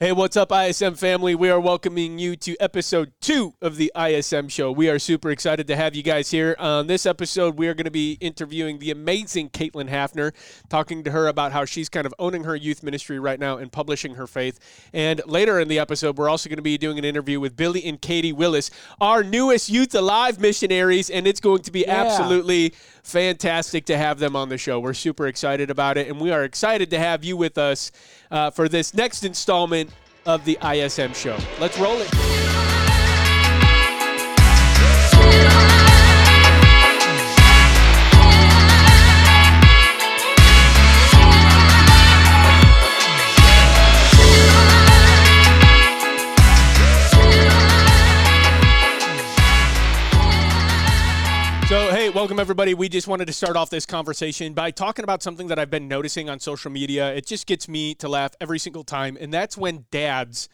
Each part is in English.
Hey, what's up, ISM family? We are welcoming you to episode two of the ISM show. We are super excited to have you guys here. On this episode, we are going to be interviewing the amazing Kaitlyn Haffener, talking to her about how she's kind of owning her youth ministry right now and publishing her faith. And later in the episode, we're also going to be doing an interview with Billy and Katy Willis, our newest Youth Alive missionaries, and it's going to be Yeah. absolutely fantastic to have them on the show. We're super excited about it, and we are excited to have you with us uh, for this next installment of the ISM show. Let's roll it. Welcome everybody. We just wanted to start off this conversation by talking about something that I've been noticing on social media. It just gets me to laugh every single time, and that's when dads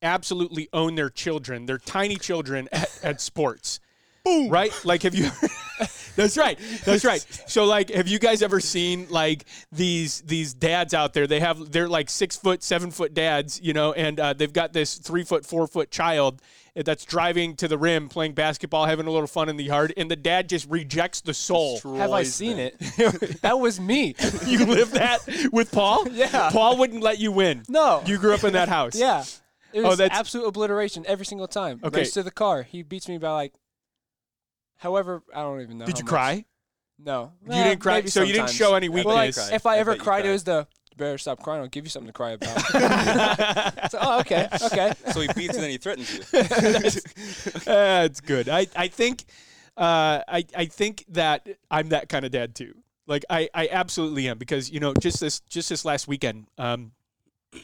absolutely own their children, their tiny children at, at sports. Boom. Right? Like, have you? that's right. That's right. So, like, have you guys ever seen like these these dads out there? They have they're like six foot, seven foot dads, you know, and uh, they've got this three foot, four foot child that's driving to the rim, playing basketball, having a little fun in the yard, and the dad just rejects the soul. Have I seen it? that was me. you live that with Paul? Yeah. Paul wouldn't let you win. No. You grew up in that house. Yeah. It Oh, was that's- absolute obliteration every single time. Okay. Race to the car. He beats me by like, however, I don't even know. Did you much. cry? No. You Eh, didn't cry. maybe So you didn't show any Well, like, weakness. if I I ever bet you cried, it was the better stop crying. I'll give you something to cry about. so, oh, okay, okay. So he beats and then he threatens you. That's good. I, I think uh, I, I think that I'm that kind of dad too. Like I, I absolutely am because you know just this just this last weekend, um,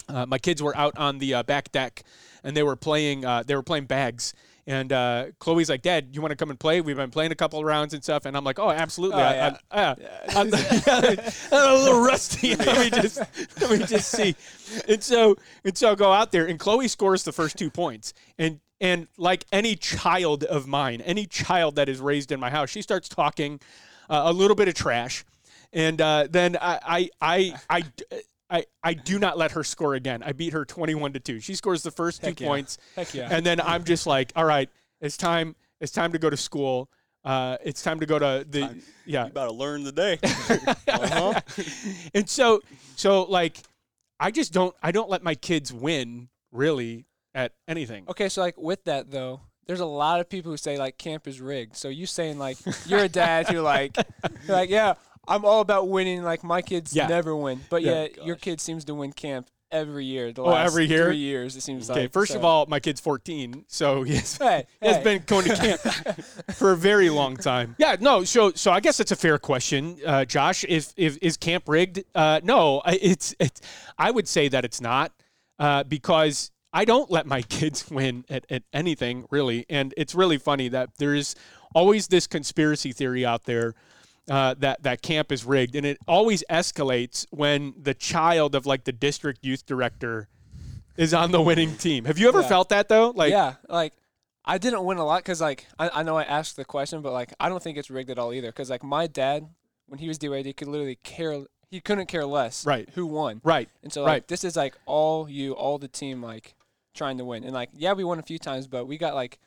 uh, my kids were out on the uh, back deck and they were playing uh, they were playing bags. And uh, Chloe's like, Dad, you want to come and play? We've been playing a couple of rounds and stuff. And I'm like, Oh, absolutely. Oh, I, yeah. I, I, I'm, I'm a little rusty. let me just let me just see. And so and so I go out there and Chloe scores the first two points. And and like any child of mine, any child that is raised in my house, she starts talking uh, a little bit of trash. And uh, then I I I I I, I do not let her score again. I beat her 21 to 2. She scores the first two yeah. points. Heck yeah. And then I'm just like, all right, it's time it's time to go to school. Uh, it's time to go to the Time- yeah. You about to learn today. uh-huh. and so so like I just don't I don't let my kids win really at anything. Okay, so like with that though, there's a lot of people who say like camp is rigged. So you saying like you're a dad who like you're like yeah, I'm all about winning. Like my kids Yeah. never win, but Yeah. yet your kid seems to win camp every year. The Oh, last every year? three years it seems like. Okay, first so- of all, my kid's 14, so he's hey, has hey. been going to camp for a very long time. Yeah, no. So, so I guess that's a fair question, uh, Josh. If, if is camp rigged? Uh, no, I- it's, it's. I would say that it's not uh, because I don't let my kids win at, at anything really, and it's really funny that there is always this conspiracy theory out there. Uh, that that camp is rigged, and it always escalates when the child of like the district youth director is on the winning team. Have you ever Yeah. felt that though? Like, yeah, like I didn't win a lot because like I, I know I asked the question, but like I don't think it's rigged at all either. Because like my dad, when he was DWAD, he could literally care. He couldn't care less. Right. Who won? right, And so like Right. this is like all you, all the team like trying to win. And like yeah, we won a few times, but we got like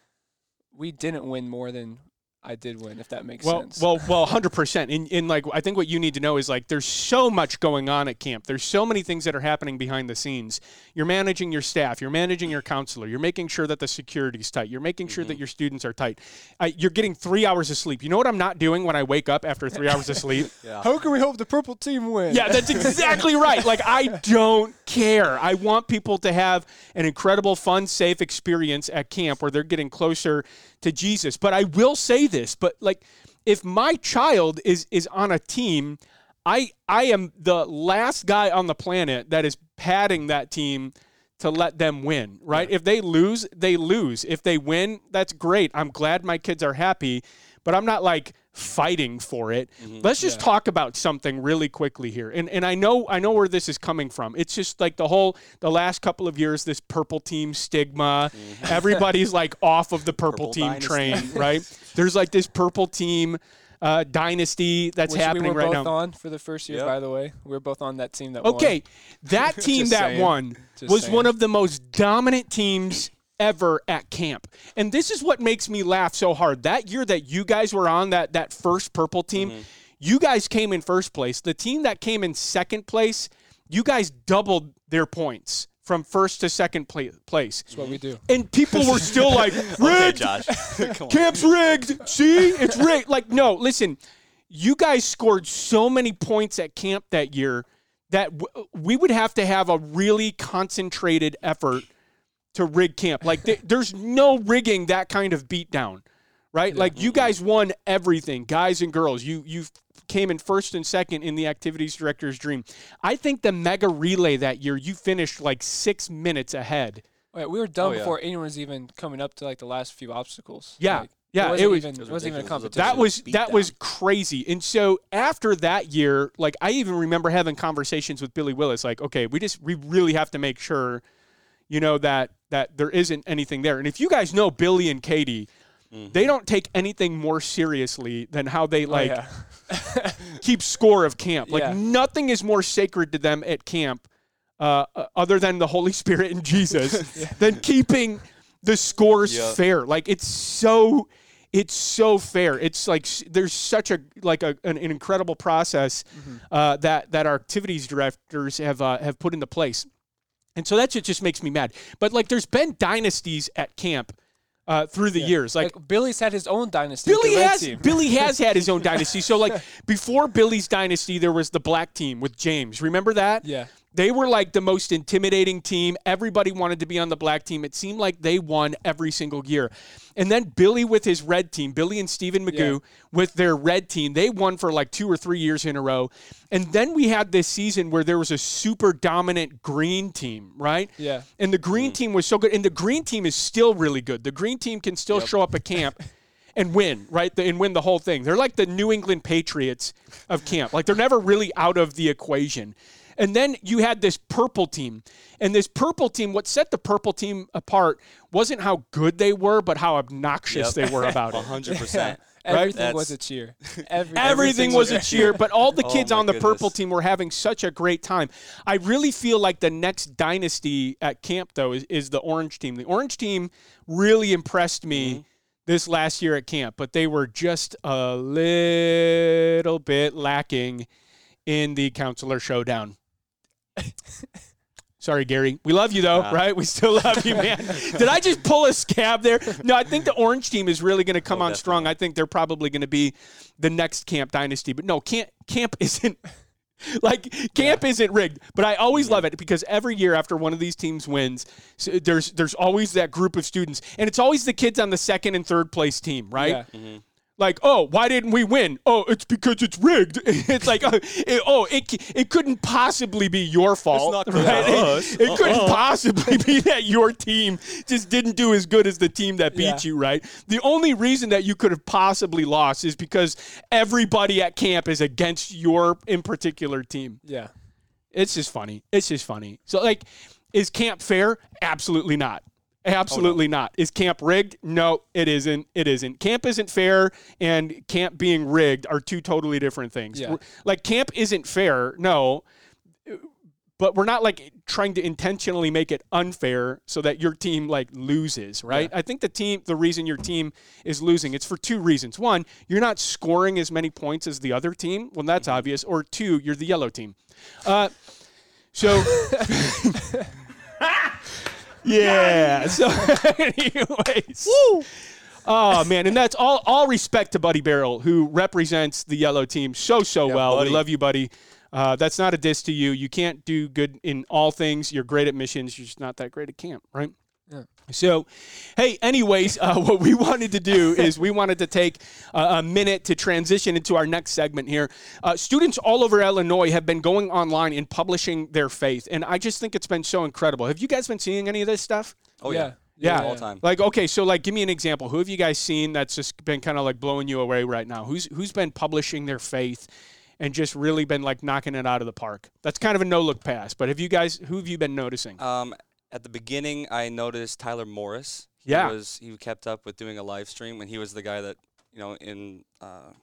we didn't win more than I did win, if that makes Well, sense. well, well, hundred percent. In in like, I think what you need to know is like, there's so much going on at camp. There's so many things that are happening behind the scenes. You're managing your staff. You're managing your counselor. You're making sure that the security's tight. You're making sure Mm-hmm. that your students are tight. Uh, you're getting three hours of sleep. You know what I'm not doing when I wake up after three hours of sleep? Yeah. How can we hope the purple team wins? Yeah, that's exactly right. Like I don't care. I want people to have an incredible, fun, safe experience at camp where they're getting closer to Jesus. But I will say this, but like if my child is is on a team, I I am the last guy on the planet that is padding that team to let them win, right? If they lose, they lose. If they win, that's great. I'm glad my kids are happy, but I'm not like fighting for it. Let's just Yeah. talk about something really quickly here. And and I know I know where this is coming from. It's just like the whole the last couple of years this purple team stigma. Everybody's like off of the purple, Purple team dynasty. train, right? There's like this purple team uh, dynasty that's Which happening we were right both now. on for the first year, Yep. by the way. We are both on that team that won. Okay, that team that saying. won Just was saying. one of the most dominant teams ever at camp. And this is what makes me laugh so hard. That year that you guys were on that that first purple team, Mm-hmm. you guys came in first place. The team that came in second place, you guys doubled their points from first to second pla- place. That's what we do. And people were still like, Okay, rigged, Josh. Camp's rigged. See, it's rigged. Like, no, listen, you guys scored so many points at camp that year that w- we would have to have a really concentrated effort to rig camp. Like, th- there's no rigging that kind of beatdown, right? Like, you guys won everything, guys and girls. You you came in first and second in the activities director's dream. I think the mega relay that year, you finished like six minutes ahead. Wait, we were done Oh, yeah. before anyone was even coming up to like the last few obstacles. Yeah. Like, Yeah, it it wasn't was- even It was it wasn't even a ridiculous. It was a competition. that was beat that was crazy. And so after that year, like I even remember having conversations with Billy Willis, like, okay, we just we really have to make sure, you know, that that there isn't anything there. And if you guys know Billy and Katy, Mm-hmm. they don't take anything more seriously than how they Oh, like yeah. keep score of camp. Like Yeah. nothing is more sacred to them at camp, uh, uh, other than the Holy Spirit and Jesus, than keeping the scores Yep. fair. Like it's so, it's so fair. It's like there's such a like a, an, an incredible process Mm-hmm. uh, that that our activities directors have uh, have put into place, and so that shit just makes me mad. But like, there's been dynasties at camp. Uh, through the years, like like Billy's had his own dynasty. Billy the has team. Billy has had his own dynasty. So like before Billy's dynasty, there was the black team with James. Remember that? Yeah. They were like the most intimidating team. Everybody wanted to be on the black team. It seemed like they won every single year. And then Billy with his red team, Billy and Stephen Magoo Yeah. with their red team, they won for like two or three years in a row. And then we had this season where there was a super dominant green team, right? Yeah. And the green mm. team was so good. And the green team is still really good. The green team can still show up at camp and win, right? And win the whole thing. They're like the New England Patriots of camp. Like they're never really out of the equation. And then you had this purple team. And this purple team, what set the purple team apart wasn't how good they were, but how obnoxious Yep. they were about it. 100%. Everything was a cheer. Every, Everything was a cheer, but all the Oh kids my on the purple team were having such a great time. I really feel like the next dynasty at camp, though, is, is the orange team. The orange team really impressed me Mm-hmm. this last year at camp, but they were just a little bit lacking in the counselor showdown. Sorry, Gary. We love you though, right? We still love you, man. Did I just pull a scab there? No, I think the orange team is really going to come Oh, on strong. I think they're probably going to be the next camp dynasty. But no, camp camp isn't like camp isn't rigged. But I always love it because every year after one of these teams wins, there's there's always that group of students, and it's always the kids on the second and third place team, right? Yeah. Mm-hmm. Like, oh, why didn't we win? Oh, it's because it's rigged. it's like, oh, it, oh, it, it couldn't possibly be your fault. It's not right? It, us. it couldn't Uh-uh. possibly be that your team just didn't do as good as the team that beat Yeah. you, right? The only reason that you could have possibly lost is because everybody at camp is against your in particular team. Yeah. It's just funny. It's just funny. So, like, is camp fair? Absolutely not. Absolutely not. Is camp rigged? No, it isn't. It isn't. Camp isn't fair, and camp being rigged are two totally different things. Yeah. Like, camp isn't fair, no, but we're not like trying to intentionally make it unfair so that your team like loses, right? I think the team, the reason your team is losing, it's for two reasons. One, you're not scoring as many points as the other team. Well, that's obvious. Or two, you're the yellow team. Uh, so. yeah. So, anyways. Oh man, and that's all. All respect to Buddy Barrel, who represents the yellow team so so Yeah, well. buddy. We love you, buddy. Uh, that's not a diss to you. You can't do good in all things. You're great at missions. You're just not that great at camp, right? Yeah. So, hey, anyways, uh, what we wanted to do is we wanted to take uh, a minute to transition into our next segment here. Uh, students all over Illinois have been going online and publishing their faith, and I just think it's been so incredible. Have you guys been seeing any of this stuff? Oh, yeah. Yeah. All time. Like, okay, so like, give me an example. Who have you guys seen that's just been kind of like blowing you away right now? Who's who's been publishing their faith and just really been like knocking it out of the park? That's kind of a no look pass. But have you guys? Who have you been noticing? Um, at the beginning, I noticed Tyler Morris. He Yeah. Was, he kept up with doing a live stream, and he was the guy that, you know, in uh,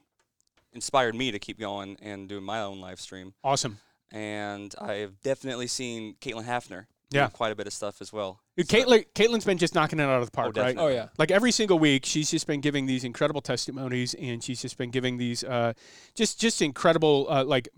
inspired me to keep going and doing my own live stream. Awesome. And I've definitely seen Kaitlyn Haffener Yeah. quite a bit of stuff as well. Kaitlyn, Kaitlyn's been just knocking it out of the park, right? Oh yeah. Like every single week, she's just been giving these incredible testimonies, and she's just been giving these uh, just just incredible uh, like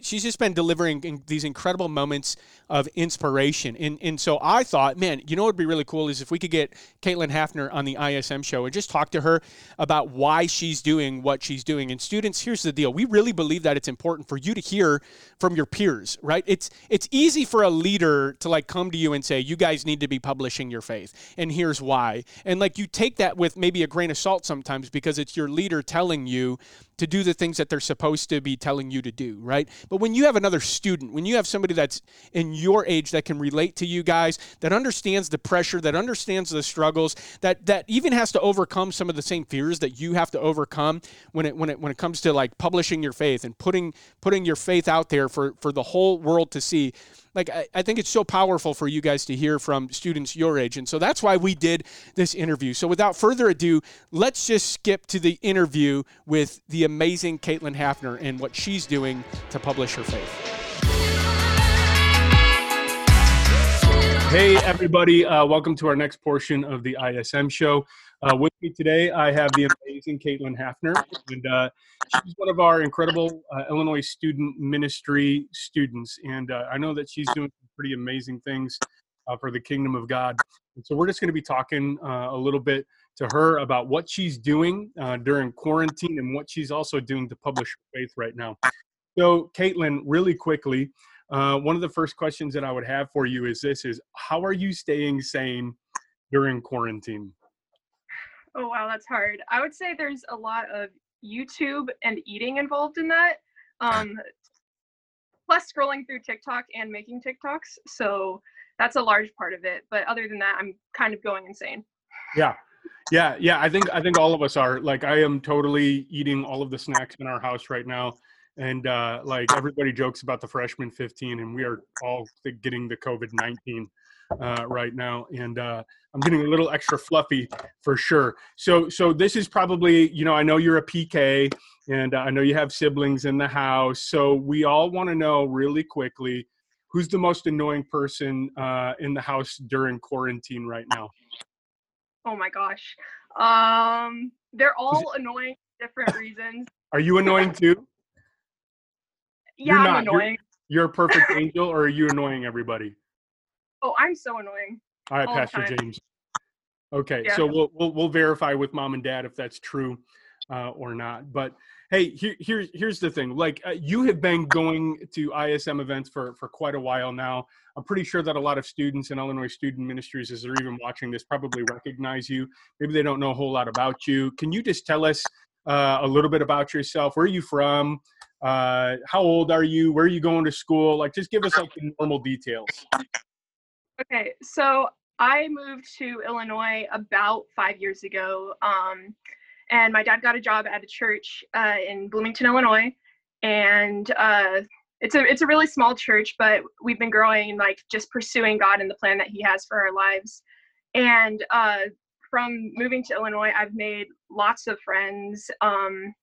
she's just been delivering in these incredible moments of inspiration. And and so I thought, man, you know what would be really cool is if we could get Kaitlyn Haffener on the ISM show and just talk to her about why she's doing what she's doing. And students, here's the deal: we really believe that it's important for you to hear from your peers, right? It's it's easy for a leader to like come to you and say, you guys need to be publishing your faith, and here's why. And like you take that with maybe a grain of salt sometimes because it's your leader telling you to do the things that they're supposed to be telling you to do, right? But when you have another student, when you have somebody that's in your age that can relate to you guys, that understands the pressure, that understands the struggles, that that even has to overcome some of the same fears that you have to overcome when it when it when it comes to like publishing your faith and putting putting your faith out there for for the whole world to see like I, I think it's so powerful for you guys to hear from students your age and so that's why we did this interview so without further ado let's just skip to the interview with the amazing kaitlyn haffener and what she's doing to publish her faith Hey, everybody. Uh, welcome to our next portion of the ISM show. Uh, with me today, I have the amazing Kaitlyn Haffener. And uh, she's one of our incredible uh, Illinois student ministry students. And uh, I know that she's doing some pretty amazing things uh, for the kingdom of God. And so we're just going to be talking a little bit to her about what she's doing uh, during quarantine and what she's also doing to publish her faith right now. So, Kaitlyn, really quickly, uh, one of the first questions that I would have for you is this: is how are you staying sane during quarantine? Oh wow, that's hard. I would say there's a lot of YouTube and eating involved in that. Um, plus scrolling through TikTok and making TikToks. So that's a large part of it. But other than that, I'm kind of going insane. Yeah, yeah, yeah. I think I think all of us are. Like, I am totally eating all of the snacks in our house right now, and uh, like everybody jokes about the freshman 15, and we are all getting the COVID 19 uh, right now, and uh, I'm getting a little extra fluffy for sure. So, so this is probably, you know, I know you're a PK, and uh, I know you have siblings in the house. So we all want to know really quickly, who's the most annoying person uh, in the house during quarantine right now? Oh my gosh. Um, they're all annoying for different reasons. Are you annoying too? Yeah, You're I'm not. You're- annoying. You're a perfect angel, or are you annoying everybody? Oh, I'm so annoying. All right, All Pastor. James. Okay, Yeah. so we'll, we'll we'll verify with mom and dad if that's true uh, or not. But hey, here, here's here's the thing. Like uh, you have been going to ISM events for for quite a while now. I'm pretty sure that a lot of students in Illinois Student Ministries, as they're even watching this, probably recognize you. Maybe they don't know a whole lot about you. Can you just tell us uh, a little bit about yourself? Where are you from? Uh, how old are you? Where are you going to school? Like, just give us like the normal details. Okay, so I moved to Illinois about five years ago, um, and my dad got a job at a church uh, in Bloomington, Illinois, and uh, it's a it's a really small church, but we've been growing, like just pursuing God and the plan that He has for our lives. And uh, from moving to Illinois, I've made lots of friends, um,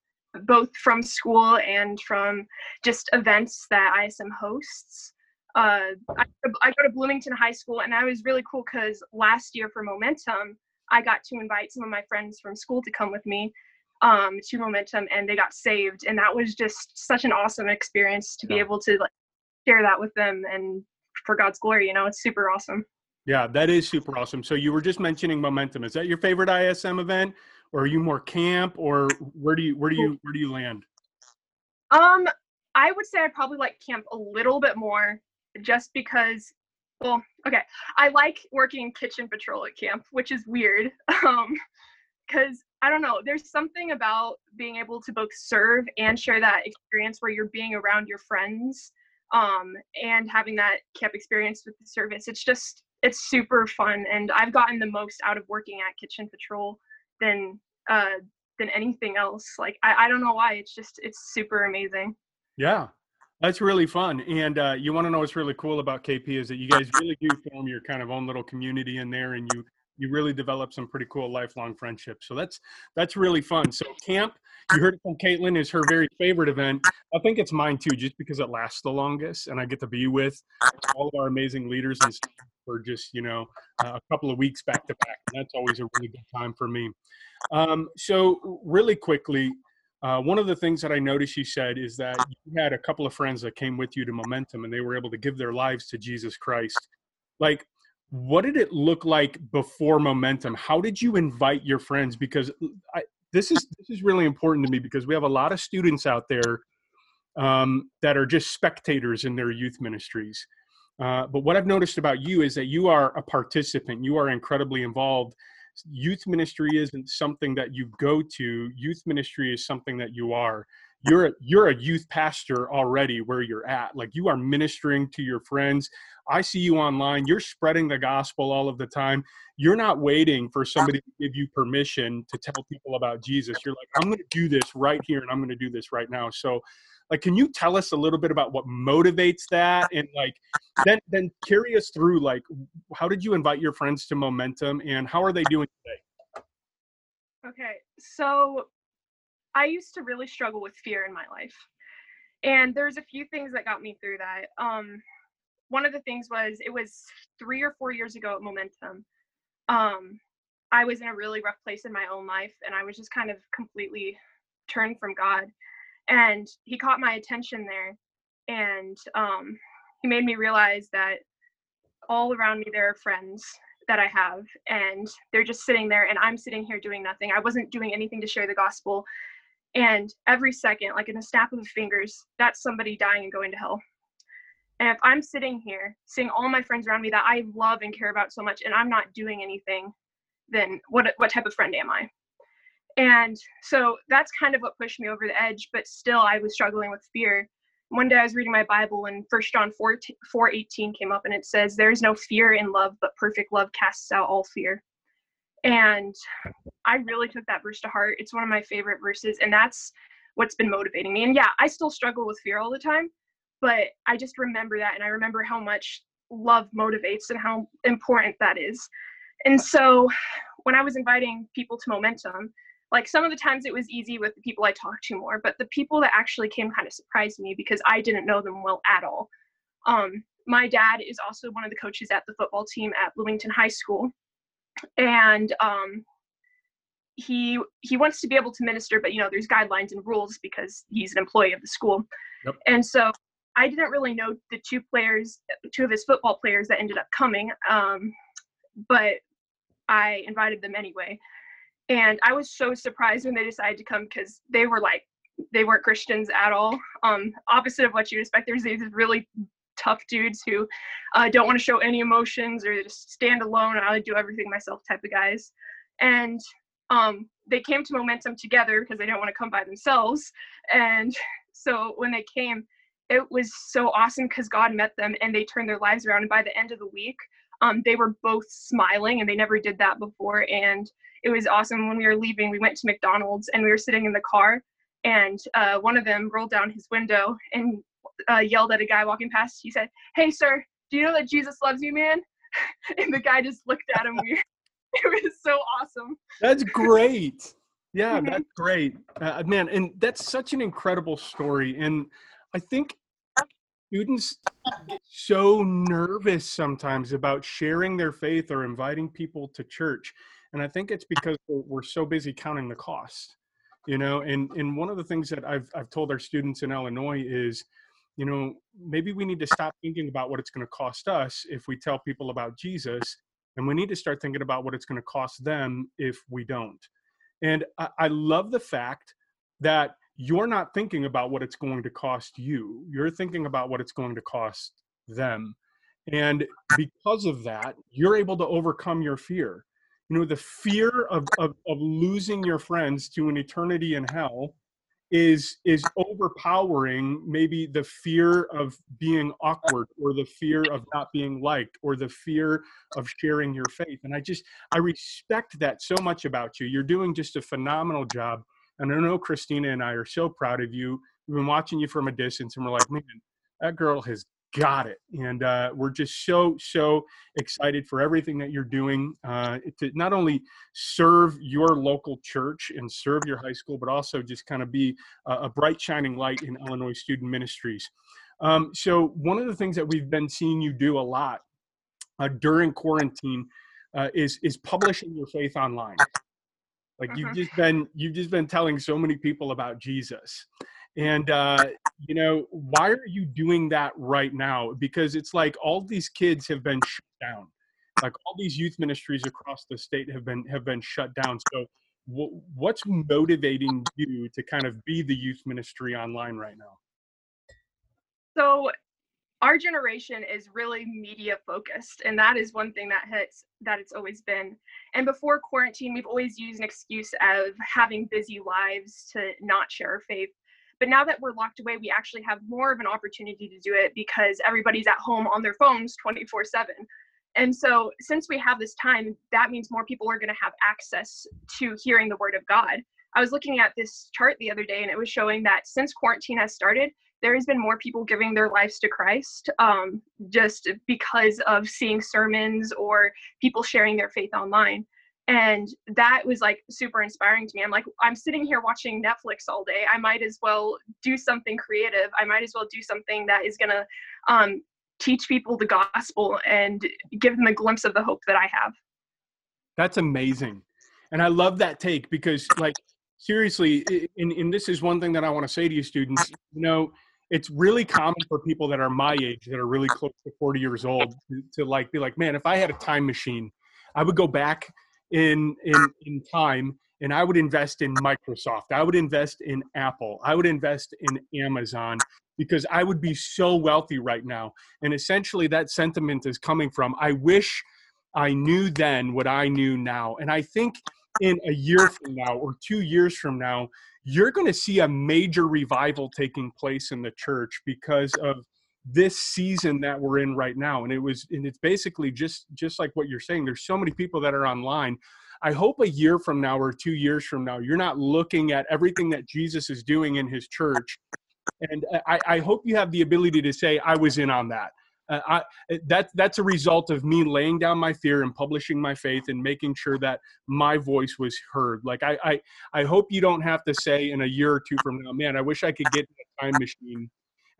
both from school and from just events that ISM hosts uh, I, I go to Bloomington High School, and I was really cool because last year for Momentum, I got to invite some of my friends from school to come with me um, to Momentum, and they got saved, and that was just such an awesome experience to be able to like share that with them and for God's glory. You know, it's super awesome. Yeah, that is super awesome. So you were just mentioning momentum. Is that your favorite ISM event, or are you more camp, or where do you where do you where do you land? Um, I would say I probably like camp a little bit more, just because. Well, okay, I like working kitchen patrol at camp, which is weird. Um, because I don't know, there's something about being able to both serve and share that experience where you're being around your friends, um, and having that camp experience with the service. It's just it's super fun, and I've gotten the most out of working at kitchen patrol than uh than anything else. Like I, I don't know why. It's just it's super amazing. Yeah, that's really fun. And uh, you want to know what's really cool about KP is that you guys really do form your kind of own little community in there, and you you really develop some pretty cool lifelong friendships. So that's that's really fun. So camp, you heard from Kaitlyn, is her very favorite event. I think it's mine too, just because it lasts the longest, and I get to be with all of our amazing leaders and for just you know a couple of weeks back to back. And that's always a really good time for me. Um, so really quickly. Uh, one of the things that I noticed you said is that you had a couple of friends that came with you to Momentum and they were able to give their lives to Jesus Christ. Like, what did it look like before momentum? How did you invite your friends? Because I, this is this is really important to me because we have a lot of students out there um, that are just spectators in their youth ministries. Uh, but what i've noticed about you is that you are a participant. You are incredibly involved youth ministry isn't something that you go to. Youth ministry is something that you are. You're a, you're a youth pastor already where you're at. Like you are ministering to your friends. I see you online. You're spreading the gospel all of the time. You're not waiting for somebody to give you permission to tell people about jesus. You're like i'm going to do this right here and i'm going to do this right now. So like can you tell us a little bit about what motivates that and like then then carry us through like how did you invite your friends to momentum and how are they doing today okay so I used to really struggle with fear in my life. And there's a few things that got me through that. Um, one of the things was it was three or four years ago at Momentum. Um, I was in a really rough place in my own life and I was just kind of completely turned from God. And he caught my attention there and um, he made me realize that all around me there are friends that I have and they're just sitting there and I'm sitting here doing nothing. I wasn't doing anything to share the gospel and every second, like in a snap of fingers, that's somebody dying and going to hell. And if I'm sitting here seeing all my friends around me that I love and care about so much, and I'm not doing anything, then what what type of friend am I? And so that's kind of what pushed me over the edge. But still, I was struggling with fear. One day I was reading my Bible, and First John 4, 4 18 came up, and it says, "There is no fear in love, but perfect love casts out all fear." And I really took that verse to heart. It's one of my favorite verses, and that's what's been motivating me. And yeah, I still struggle with fear all the time, but I just remember that and I remember how much love motivates and how important that is. And so when I was inviting people to Momentum, like some of the times it was easy with the people I talked to more, but the people that actually came kind of surprised me because I didn't know them well at all. Um, my dad is also one of the coaches at the football team at Bloomington High School and um, he he wants to be able to minister, but you know there's guidelines and rules because he's an employee of the school. Yep. And so I didn't really know the two players, two of his football players that ended up coming, um, but I invited them anyway. And I was so surprised when they decided to come because they were like they weren't Christians at all. Um, opposite of what you'd expect. There's these really tough dudes who uh, don't want to show any emotions or just stand alone. And I do everything myself type of guys. And um, they came to Momentum together because they don't want to come by themselves. And so when they came, it was so awesome because God met them and they turned their lives around. And by the end of the week, um, they were both smiling and they never did that before. And it was awesome. When we were leaving, we went to McDonald's and we were sitting in the car and uh, one of them rolled down his window and uh, yelled at a guy walking past. He said, "Hey, sir, do you know that Jesus loves you, man?" and the guy just looked at him weird. it was so awesome. That's great. Yeah, mm-hmm. that's great, uh, man. And that's such an incredible story. And I think students get so nervous sometimes about sharing their faith or inviting people to church. And I think it's because we're so busy counting the cost you know and and one of the things that i've i've told our students in illinois is you know, maybe we need to stop thinking about what it's going to cost us if we tell people about Jesus, and we need to start thinking about what it's going to cost them if we don't. And I, I love the fact that you're not thinking about what it's going to cost you, you're thinking about what it's going to cost them. And because of that, you're able to overcome your fear. You know, the fear of, of, of losing your friends to an eternity in hell is is overpowering maybe the fear of being awkward or the fear of not being liked or the fear of sharing your faith. And i just i respect that so much about you. You're doing just a phenomenal job. And i know christina and i are so proud of you. We've been watching you from a distance and we're like man that girl has got it. And uh, we're just so, so excited for everything that you're doing uh, to not only serve your local church and serve your high school, but also just kind of be a, a bright, shining light in Illinois Student Ministries. Um, so, one of the things that we've been seeing you do a lot uh, during quarantine uh, is is publishing your faith online. Like you've Mhm. just been you've just been telling so many people about Jesus, and uh, you know why are you doing that right now? Because it's like all these kids have been shut down. Like all these youth ministries across the state have been have been shut down. So. wh- What's motivating you to kind of be the youth ministry online right now? so our generation is really media focused and that is one thing that hits that it's always been and before quarantine we've always used an excuse of having busy lives to not share our faith but now that we're locked away we actually have more of an opportunity to do it because everybody's at home on their phones 24 7 and so since we have this time that means more people are going to have access to hearing the word of god i was looking at this chart the other day and it was showing that since quarantine has started there has been more people giving their lives to Christ um, just because of seeing sermons or people sharing their faith online. And that was like super inspiring to me. I'm like, I'm sitting here watching Netflix all day. I might as well do something creative. I might as well do something that is going to um, teach people the gospel and give them a glimpse of the hope that I have. That's amazing. And I love that take because, like, seriously, and, and this is one thing that I want to say to you, students. You know, it's really common for people that are my age, that are really close to 40 years old, to, to like be like, man, if I had a time machine, I would go back in in in time and I would invest in Microsoft. I would invest in Apple. I would invest in Amazon because I would be so wealthy right now. And essentially, that sentiment is coming from I wish I knew then what I knew now. And I think in a year from now or two years from now, you're going to see a major revival taking place in the church because of this season that we're in right now and it was and it's basically just just like what you're saying there's so many people that are online i hope a year from now or two years from now you're not looking at everything that jesus is doing in his church and i, I hope you have the ability to say i was in on that uh, I, that that's a result of me laying down my fear and publishing my faith and making sure that my voice was heard. Like I, I, I hope you don't have to say in a year or two from now, man, I wish I could get in a time machine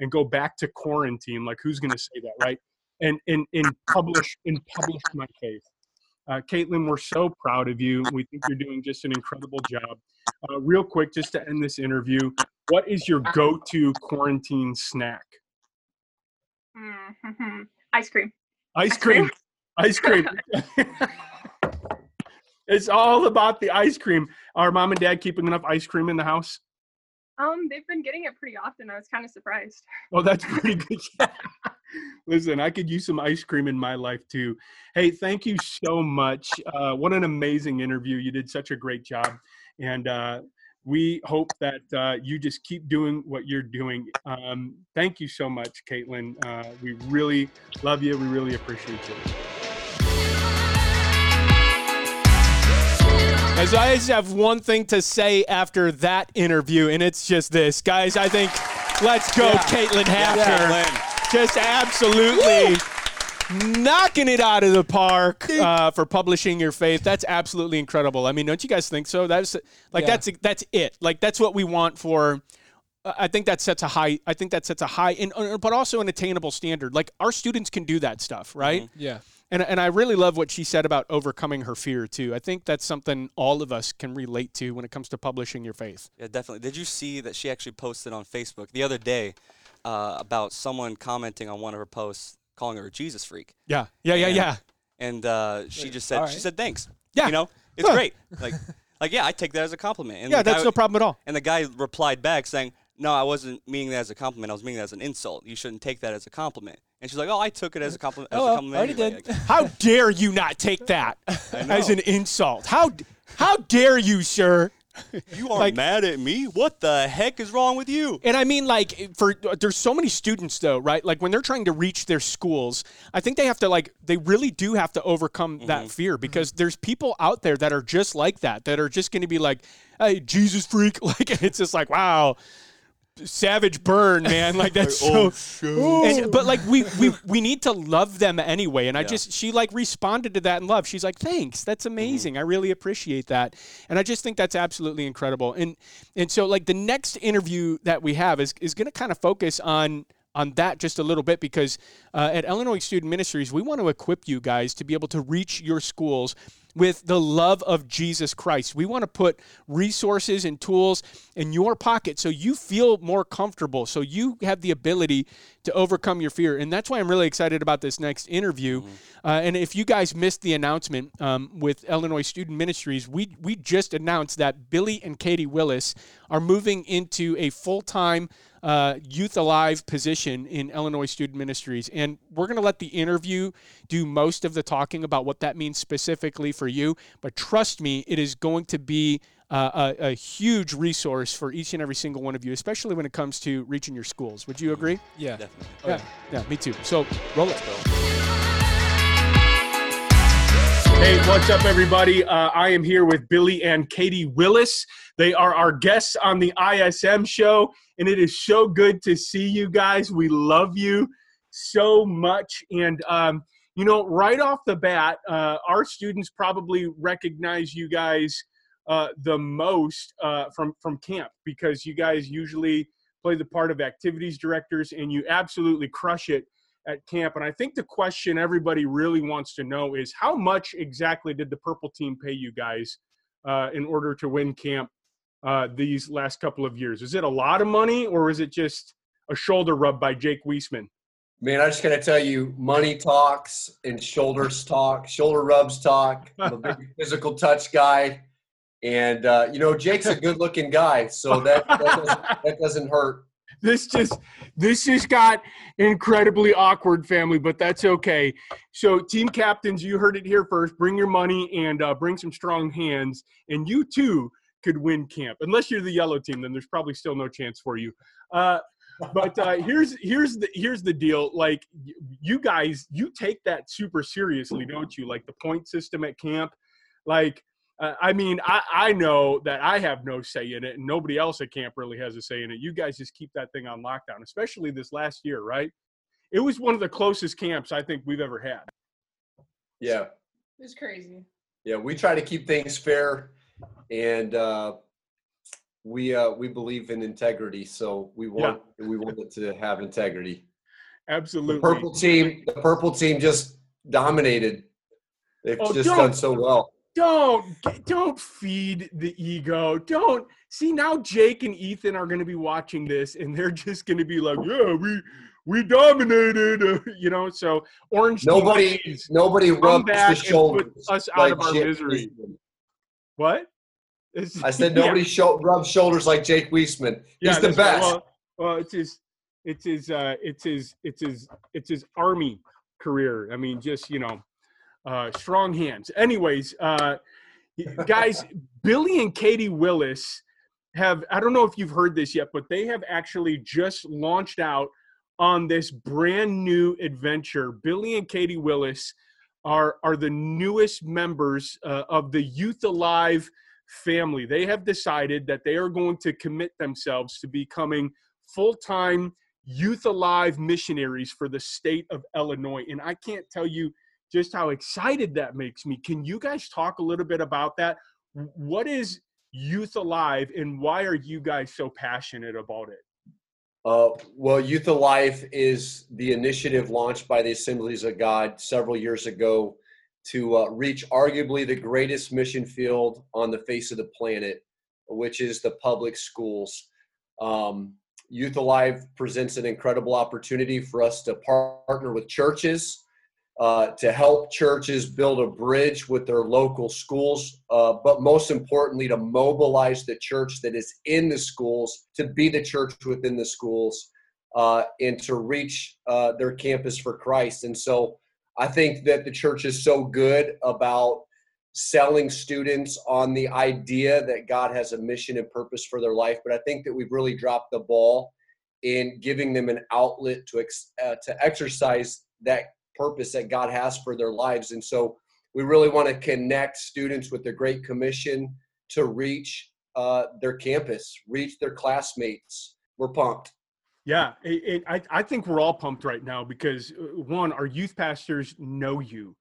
and go back to quarantine. Like who's going to say that, right? And and and publish and publish my faith. Uh, Kaitlyn, we're so proud of you. We think you're doing just an incredible job. Uh, real quick, just to end this interview, what is your go-to quarantine snack? Mm-hmm. Ice cream. Ice cream. Ice cream. it's all about the ice cream. Are mom and dad keeping enough ice cream in the house? Um, they've been getting it pretty often. I was kind of surprised. Oh, that's pretty good. Listen, I could use some ice cream in my life too. Hey, thank you so much. Uh, what an amazing interview. You did such a great job. And uh, we hope that uh, you just keep doing what you're doing. Um, thank you so much, Kaitlyn. Uh, we really love you. We really appreciate you. As I just have one thing to say after that interview, and it's just this, guys. I think let's go, Kaitlyn Haffener. Just absolutely knocking it out of the park uh, for publishing your faith. That's absolutely incredible. I mean, don't you guys think so? That's like Yeah. that's that's it. Like that's what we want for. uh, I think that sets a high. I think that sets a high, and uh, but also an attainable standard. Like our students can do that stuff, right? Yeah. And, and I really love what she said about overcoming her fear too. I think that's something all of us can relate to when it comes to publishing your faith. Yeah, definitely. Did you see that she actually posted on Facebook the other day uh, about someone commenting on one of her posts, calling her a Jesus freak, Yeah, yeah, yeah, Yeah. yeah. and uh, she just said, all she said thanks. Yeah. you know, it's Huh. great. Like, like yeah, I take that as a compliment. And Yeah, the guy, that's no problem at all. And the guy replied back saying, "No, I wasn't meaning that as a compliment. I was meaning that as an insult. You shouldn't take that as a compliment." And she's like, "Oh, I took it as a compliment." As Oh, a compliment already anyway." did. How dare you not take that as an insult? How how dare you, sir? You aren't Like- mad at me. What the heck is wrong with you? And I mean, like, for there's so many students though, right? Like when they're trying to reach their schools, I think they have to like they really do have to overcome that mm-hmm. fear mm-hmm. because there's people out there that are just like that, that are just going to be like, "Hey, Jesus freak!" Like it's just like, wow. Savage burn, man. Like that's so. And, but like we we we need to love them anyway. And I Yeah. just she like responded to that in love. She's like, "Thanks, that's amazing. I really appreciate that." And I just think that's absolutely incredible. And and so like the next interview that we have is is going to kind of focus on on that just a little bit because uh, at Illinois Student Ministries we want to equip you guys to be able to reach your schools with the love of Jesus Christ. We want to put resources and tools in your pocket so you feel more comfortable, so you have the ability to overcome your fear. And that's why I'm really excited about this next interview. Uh, and if you guys missed the announcement um, with Illinois Student Ministries, we, we just announced that Billy and Katy Willis are moving into a full time uh, Youth Alive position in Illinois Student Ministries. And we're going to let the interview do most of the talking about what that means specifically for you. But trust me, it is going to be uh, a, a huge resource for each and every single one of you, especially when it comes to reaching your schools. Would you agree? Yeah. Definitely. yeah. Yeah, me too. So roll it. Hey, what's up, everybody? Uh, I am here with Billy and Katy Willis. They are our guests on the ISM show, and it is so good to see you guys. We love you so much. And, um, you know, right off the bat, uh, our students probably recognize you guys uh, the most uh, from, from camp because you guys usually play the part of activities directors and you absolutely crush it at camp. And I think the question everybody really wants to know is how much exactly did the purple team pay you guys uh, in order to win camp uh, these last couple of years? Is it a lot of money or is it just a shoulder rub by Jake Weisman? Man, I'm just gotta tell you, money talks and shoulders talk, shoulder rubs talk. I'm a big physical touch guy, and uh, you know Jake's a good-looking guy, so that that doesn't, that doesn't hurt. This just this just got incredibly awkward family but that's okay. So team captains you heard it here first. Bring your money and uh, bring some strong hands and you too could win camp. Unless you're the yellow team then there's probably still no chance for you. Uh, but uh, here's here's the here's the deal. Like you guys you take that super seriously don't you? Like the point system at camp. Like uh, I mean, I, I know that I have no say in it, and nobody else at camp really has a say in it. You guys just keep that thing on lockdown, especially this last year, right? It was one of the closest camps I think we've ever had. Yeah, It's crazy. yeah. We try to keep things fair, and uh, we uh, we believe in integrity, so we want we want it to have integrity. Absolutely. The purple team, the purple team just dominated. They've Oh, just done so well. Don't don't feed the ego. Don't see now. Jake and Ethan are going to be watching this, and they're just going to be like, "Yeah, we we dominated," you know. So orange. Nobody, nobody rubs the shoulders. us out like of our Jake misery. Weisman. What? It's- I said Yeah. nobody sho- rubs shoulders like Jake Weisman. He's the that's right. best. Well, well, it's his, it's his, uh, it's his, it's his, it's his army career. I mean, just you know, uh, strong hands. Anyways, uh, guys, Billy and Katy Willis have. I don't know if you've heard this yet, but they have actually just launched out on this brand new adventure. Billy and Katy Willis are are the newest members uh, of the Youth Alive family. They have decided that they are going to commit themselves to becoming full time Youth Alive missionaries for the state of Illinois. And I can't tell you just how excited that makes me. Can you guys talk a little bit about that? What is Youth Alive and why are you guys so passionate about it? Uh, well, Youth Alive is the initiative launched by the Assemblies of God several years ago to uh, reach arguably the greatest mission field on the face of the planet, which is the public schools. Um, Youth Alive presents an incredible opportunity for us to partner with churches, uh, to help churches build a bridge with their local schools, uh, but most importantly, to mobilize the church that is in the schools to be the church within the schools uh, and to reach uh, their campus for Christ. And so I think that the church is so good about selling students on the idea that God has a mission and purpose for their life, but I think that we've really dropped the ball in giving them an outlet to ex- uh, to exercise that purpose that God has for their lives. And so we really want to connect students with the Great Commission to reach uh, their campus, reach their classmates, we're pumped. Yeah, it, it, I, I think we're all pumped right now because uh, one, our youth pastors know you.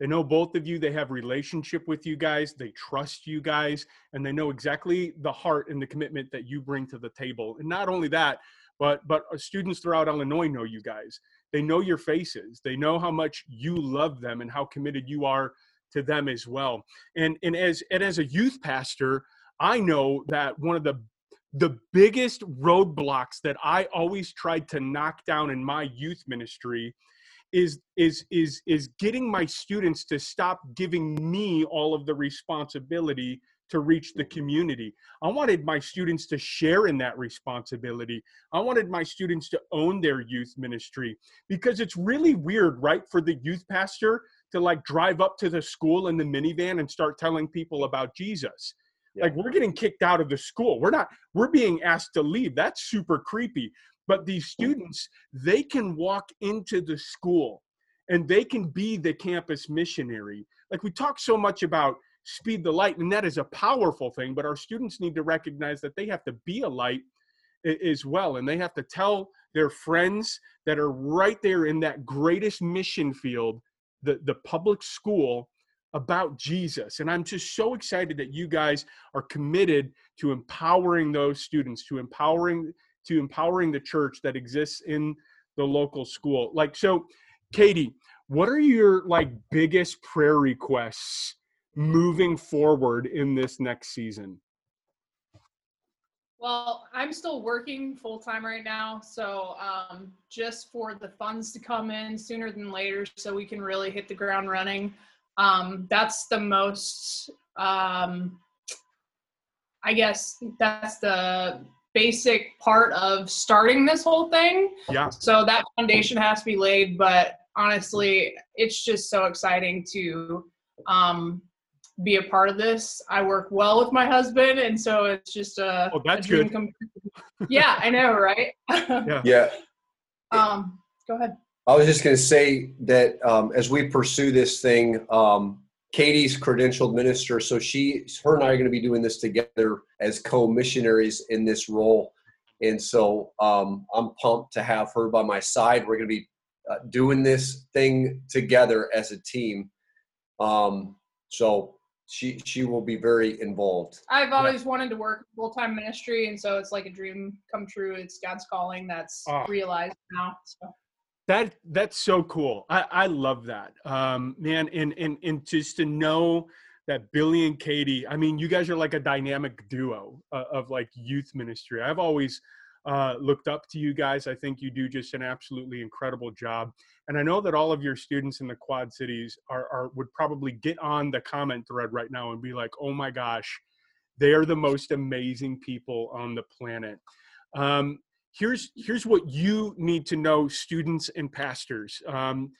They know both of you. They have relationship with you guys. They trust you guys, and they know exactly the heart and the commitment that you bring to the table. And not only that, but but uh, students throughout Illinois know you guys. They know your faces. They know how much you love them and how committed you are to them as well. And and as and as a youth pastor, I know that one of the the biggest roadblocks that I always tried to knock down in my youth ministry is is is is getting my students to stop giving me all of the responsibility to reach the mm-hmm. community. I wanted my students to share in that responsibility. I wanted my students to own their youth ministry because it's really weird, right, for the youth pastor to like drive up to the school in the minivan and start telling people about Jesus. Yeah. Like we're getting kicked out of the school. We're not we're being asked to leave. That's super creepy. But these mm-hmm. students, they can walk into the school and they can be the campus missionary. Like we talk so much about speed the light, and that is a powerful thing, but our students need to recognize that they have to be a light as well. And they have to tell their friends that are right there in that greatest mission field, the, the public school, about Jesus. And I'm just so excited that you guys are committed to empowering those students, to empowering to empowering the church that exists in the local school. Like so, Katy, what are your like biggest prayer requests moving forward in this next season? Well, I'm still working full time right now, so um, just for the funds to come in sooner than later, so we can really hit the ground running. Um, that's the most, um, I guess, that's the basic part of starting this whole thing. Yeah. So that foundation has to be laid, but honestly, it's just so exciting to um, be a part of this. I work well with my husband, and so it's just a, oh, that's a dream good. come Yeah, I know, right? yeah. Yeah. Um, go ahead. I was just going to say that um, as we pursue this thing, um, Katy's credentialed minister, so she, her and I are going to be doing this together as co-missionaries in this role, and so um, I'm pumped to have her by my side. We're going to be uh, doing this thing together as a team. Um, so she she will be very involved. I've always yeah. wanted to work full time ministry, and so it's like a dream come true. It's God's calling that's oh. realized now. So that that's so cool. I, I love that, um, man. And and and just to know that Billy and Katy. I mean, you guys are like a dynamic duo uh, of like youth ministry. I've always uh, looked up to you guys. I think you do just an absolutely incredible job. And I know that all of your students in the Quad Cities are, are would probably get on the comment thread right now and be like, "Oh my gosh, they are the most amazing people on the planet." Um, here's here's what you need to know students and pastors um,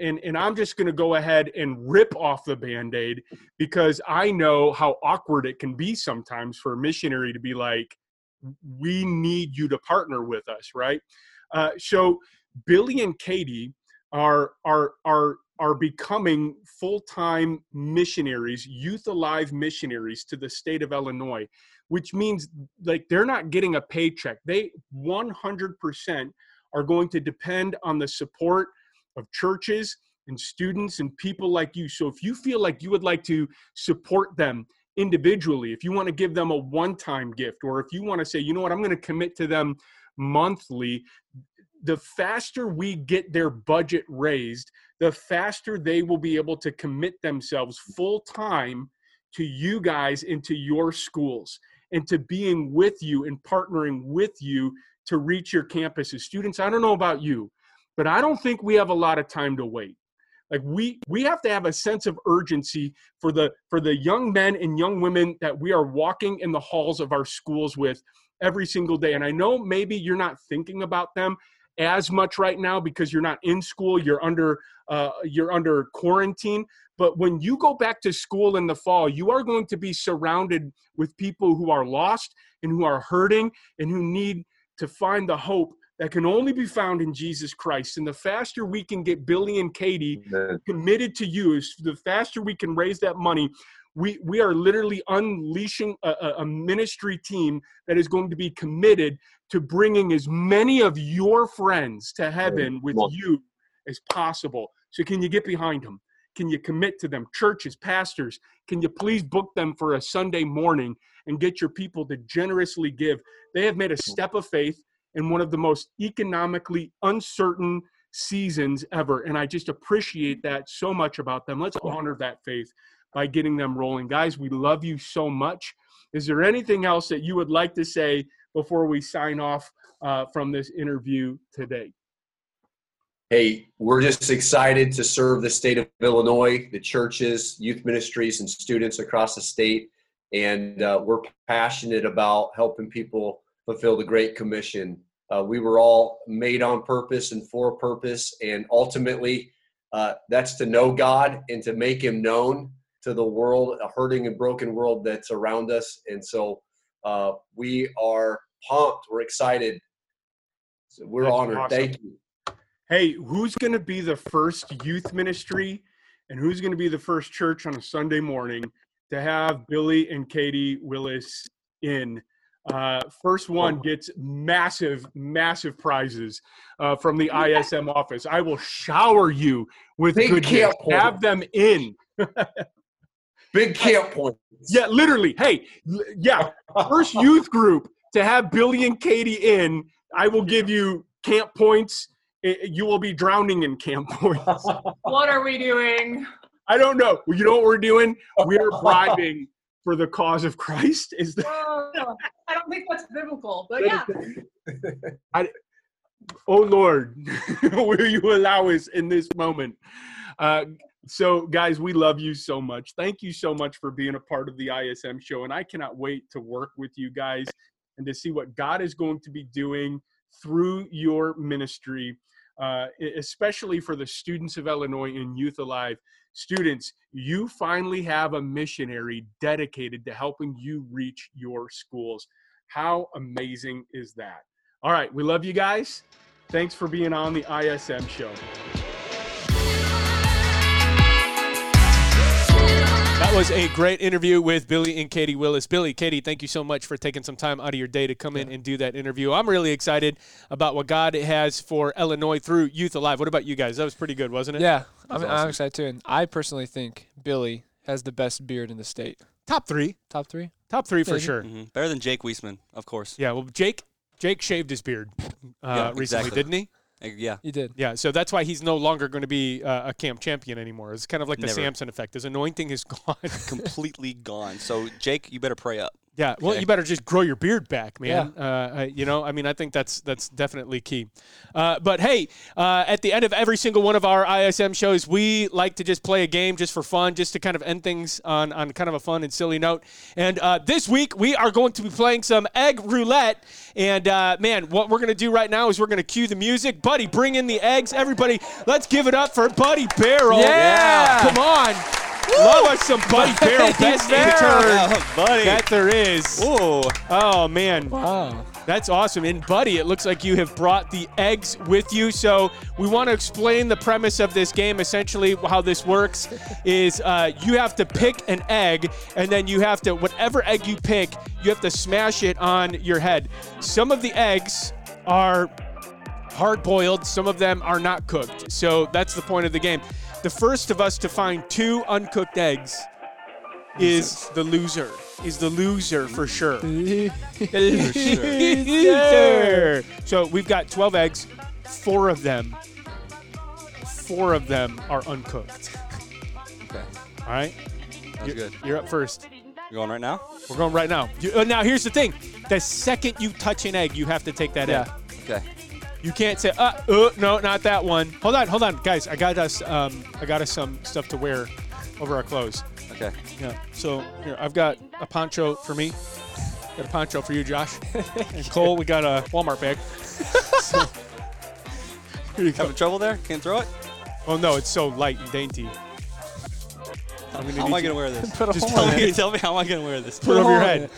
and and i'm just going to go ahead and rip off the band-aid because i know how awkward it can be sometimes for a missionary to be like we need you to partner with us right uh, so billy and katy are are are are becoming full-time missionaries youth alive missionaries to the state of illinois which means like they're not getting a paycheck. They 100% are going to depend on the support of churches and students and people like you. So if you feel like you would like to support them individually, if you want to give them a one time gift, or if you want to say, you know what, I'm going to commit to them monthly, the faster we get their budget raised, the faster they will be able to commit themselves full time to you guys into your schools and to being with you and partnering with you to reach your campuses. Students, I don't know about you, but I don't think we have a lot of time to wait. Like we we have to have a sense of urgency for the for the young men and young women that we are walking in the halls of our schools with every single day. And I know maybe you're not thinking about them as much right now because you're not in school, you're under uh, you're under quarantine. But when you go back to school in the fall, you are going to be surrounded with people who are lost and who are hurting and who need to find the hope that can only be found in Jesus Christ. And the faster we can get Billy and Katy committed to you, is the faster we can raise that money. We, we are literally unleashing a, a- a ministry team that is going to be committed to bringing as many of your friends to heaven with you as possible. So, can you get behind them? Can you commit to them? Churches, pastors, can you please book them for a Sunday morning and get your people to generously give? They have made a step of faith in one of the most economically uncertain seasons ever. And I just appreciate that so much about them. Let's honor that faith by getting them rolling. Guys, we love you so much. Is there anything else that you would like to say before we sign off uh, from this interview today? Hey, we're just excited to serve the state of Illinois, the churches, youth ministries, and students across the state. And uh, we're passionate about helping people fulfill the Great Commission. Uh, we were all made on purpose and for purpose. And ultimately, uh, that's to know God and to make Him known to the world, a hurting and broken world that's around us. And so uh, we are pumped. We're excited. So we're That's honored. awesome. Thank you. Hey, who's going to be the first youth ministry and who's going to be the first church on a Sunday morning to have Billy and Katy Willis in? Uh, first one gets massive, massive prizes uh, from the ISM office. I will shower you with Big goodness. camp point. Have them in. Big camp point. Yeah, literally. Hey, l- yeah, first youth group to have Billy and Katy in. I will give you camp points. I- You will be drowning in camp points. What are we doing? I don't know. You know what we're doing? We're bribing for the cause of Christ. Is that? Oh, I don't think that's biblical, but yeah. Oh Lord, will you allow us in this moment? Uh, so, guys, we love you so much. Thank you so much for being a part of the ISM show, and I cannot wait to work with you guys and to see what God is going to be doing through your ministry, uh, especially for the students of Illinois and Youth Alive. Students, you finally have a missionary dedicated to helping you reach your schools. How amazing is that? All right, we love you guys. Thanks for being on the ISM show. That was a great interview with Billy and Katy Willis. Billy, Katy, thank you so much for taking some time out of your day to come in and do that interview. I'm really excited about what God has for Illinois through Youth Alive. What about you guys? That was pretty good, wasn't it? Yeah, I'm, That's I'm excited too. And I personally think Billy has the best beard in the state. Top three. Top three? Top three for Maybe. sure. hmm Better than Jake Weisman, of course. Yeah, well, Jake Jake shaved his beard uh, Yeah, recently, exactly. didn't he? Yeah. You did. Yeah, so that's why he's no longer going to be uh, a camp champion anymore. It's kind of like the Never. Samson effect. His anointing is gone. Completely gone. So Jake, you better pray up. Yeah, well, Okay. you better just grow your beard back, man. Uh, you know, I mean, I think that's that's definitely key. Uh, but hey, uh, at the end of every single one of our ISM shows, we like to just play a game just for fun, just to kind of end things on on kind of a fun and silly note. And uh, this week we are going to be playing some egg roulette. And uh, man, what we're gonna do right now is we're gonna cue the music. Buddy, bring in the eggs. Everybody, let's give it up for Buddy Barrel. Yeah! come on. Love us some Buddy Barrel. Best intern buddy. that there is. Whoa. Oh man, Wow. that's awesome. And buddy, it looks like you have brought the eggs with you. So we want to explain the premise of this game. Essentially, how this works is uh, you have to pick an egg, and then you have to whatever egg you pick, you have to smash it on your head. Some of the eggs are hard boiled, some of them are not cooked. So that's the point of the game. The first of us to find two uncooked eggs is the loser. Is the loser for sure. Loser. So we've got 12 eggs. Four of them, four of them are uncooked. Okay. All right, Sounds you're, good. you're up first. You going right now? We're going right now. You, uh, now here's the thing: the second you touch an egg, you have to take that egg. Okay. You can't say, uh, uh, no, not that one. Hold on, hold on, guys. I got us, um, I got us some stuff to wear over our clothes. Okay. Yeah. So here, I've got a poncho for me. Got a poncho for you, Josh. and Cole, we got a Walmart bag. so, here you go. Having trouble there? Can't throw it? Oh no, it's so light and dainty. I'm gonna How am I gonna wear this? Put a Just hole tell in me- it. Tell me how am I gonna wear this? Put it over your head.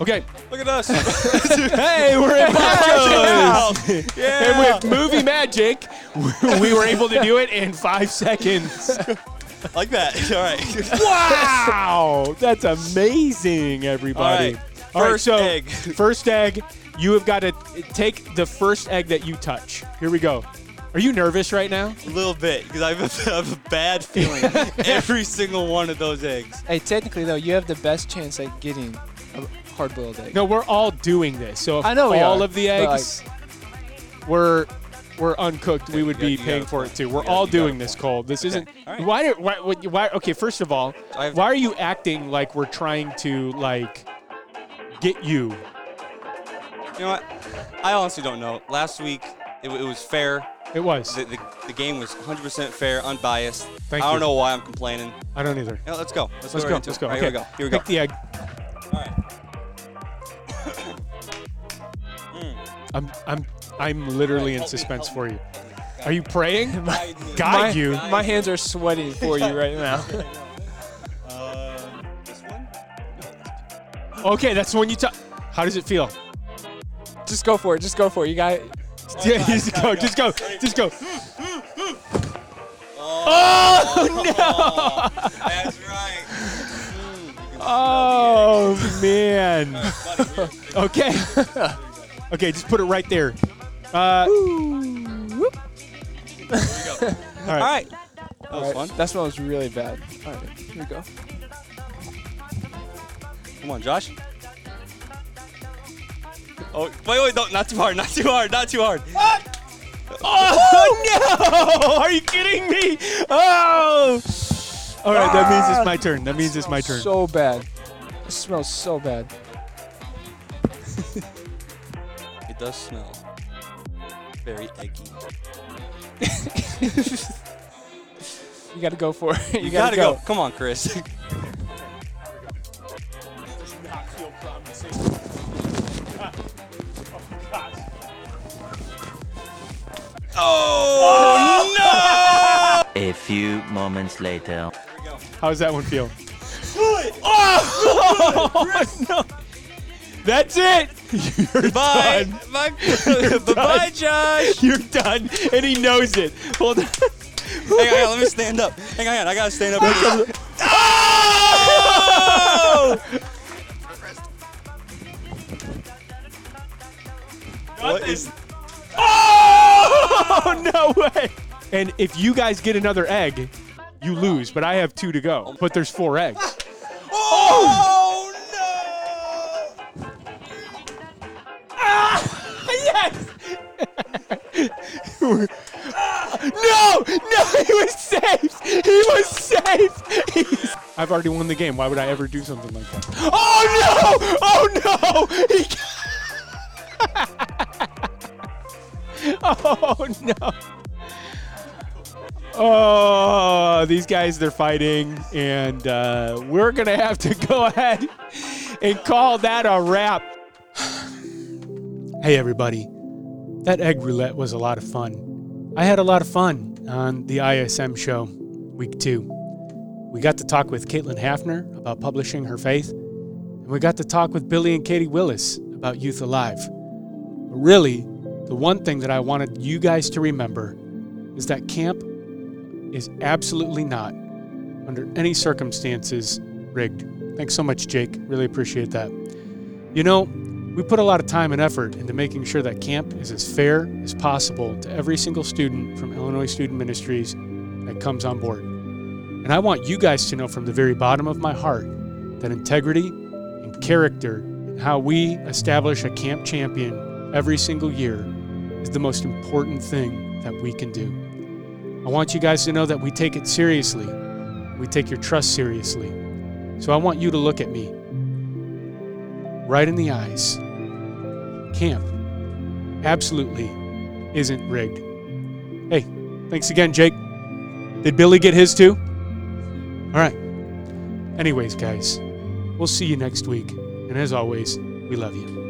Okay. Look at us. hey, we're in Ponchos. And with movie magic, we were able to do it in five seconds. like that. All right. Wow, that's amazing, everybody. All right. All right, First so egg. first egg, you have got to take the first egg that you touch. Here we go. Are you nervous right now? A little bit, because I have have a bad feeling every single one of those eggs. Hey, technically though, you have the best chance at getting a hard-boiled egg. No, we're all doing this. So if I know we all are, of the but, like- eggs were were uncooked, we would you be paying for it too. We're gotta- all doing this, point. Cole. This isn't. all right. Why, do- why, why? Why? Okay, first of all, I have- why are you acting like we're trying to like get you? You know what? I honestly don't know. Last week, it, it was fair. It was. The, the, the game was 100% fair, unbiased. Thank I don't you. know why I'm complaining. I don't either. Yeah, let's go. Let's, Let's go. go. right into Let's go. All right, Okay. Here we go. Here we go. Pick the egg. All right. I'm I'm I'm literally in Help me, suspense for you. Are you praying? Guide me. Guide my, you. My hands are sweating for you right now. Uh, this one? Okay, that's the one you touch. How does it feel? just go for it. Just go for it. You got. Yeah, just go, just go, just go. Oh, no! That's right. Mm, Oh man. smell the egg. Buddy, Okay. Okay, just put it right there. Uh, here we go. all All right. right. That was All fun. right, that smells really bad. All right, here we go. Come on, Josh. Oh, wait, wait, no, not too hard, not too hard, not too hard. Oh no! Are you kidding me? Oh! All right, that means it's my turn. That means it's my turn. So bad. It smells so bad. It does smell very eggy. You got to go for it. You, You gotta, gotta go. Come on, Chris. Oh, no! A few moments later. How does that one feel? Oh, no! That's it. You're! Bye. done. Bye. Bye-bye, Josh. You're done, and he knows it. Hold on. Hang on, hang on, let me stand up. Hang on, hang on, I gotta stand up. What is? Oh no way! And if you guys get another egg, you lose. But I have two to go. But there's four eggs. Oh no! Ah, yes! no! No! He was safe! He was safe! He's- I've already won the game. Why would I ever do something like that? Oh no! Oh no! He... oh no! Oh, these guys, they're fighting, and uh, we're going to have to go ahead and call that a wrap. Hey, everybody. That egg roulette was a lot of fun. I had a lot of fun on the ISM show, week two. We got to talk with Kaitlyn Haffener about publishing her faith, and we got to talk with Billy and Katy Willis about Youth Alive. Really, the one thing that I wanted you guys to remember is that camp is absolutely not, under any circumstances, rigged. Thanks so much, Jake. Really appreciate that. You know, we put a lot of time and effort into making sure that camp is as fair as possible to every single student from Illinois Student Ministries that comes on board. And I want you guys to know from the very bottom of my heart that integrity and character and how we establish a camp champion every single year is the most important thing that we can do. I want you guys to know that we take it seriously. We take your trust seriously. So I want you to look at me right in the eyes. Camp absolutely isn't rigged. Hey, thanks again, Jake. Did Billy get his too? All right. Anyways, guys, we'll see you next week. And as always, we love you.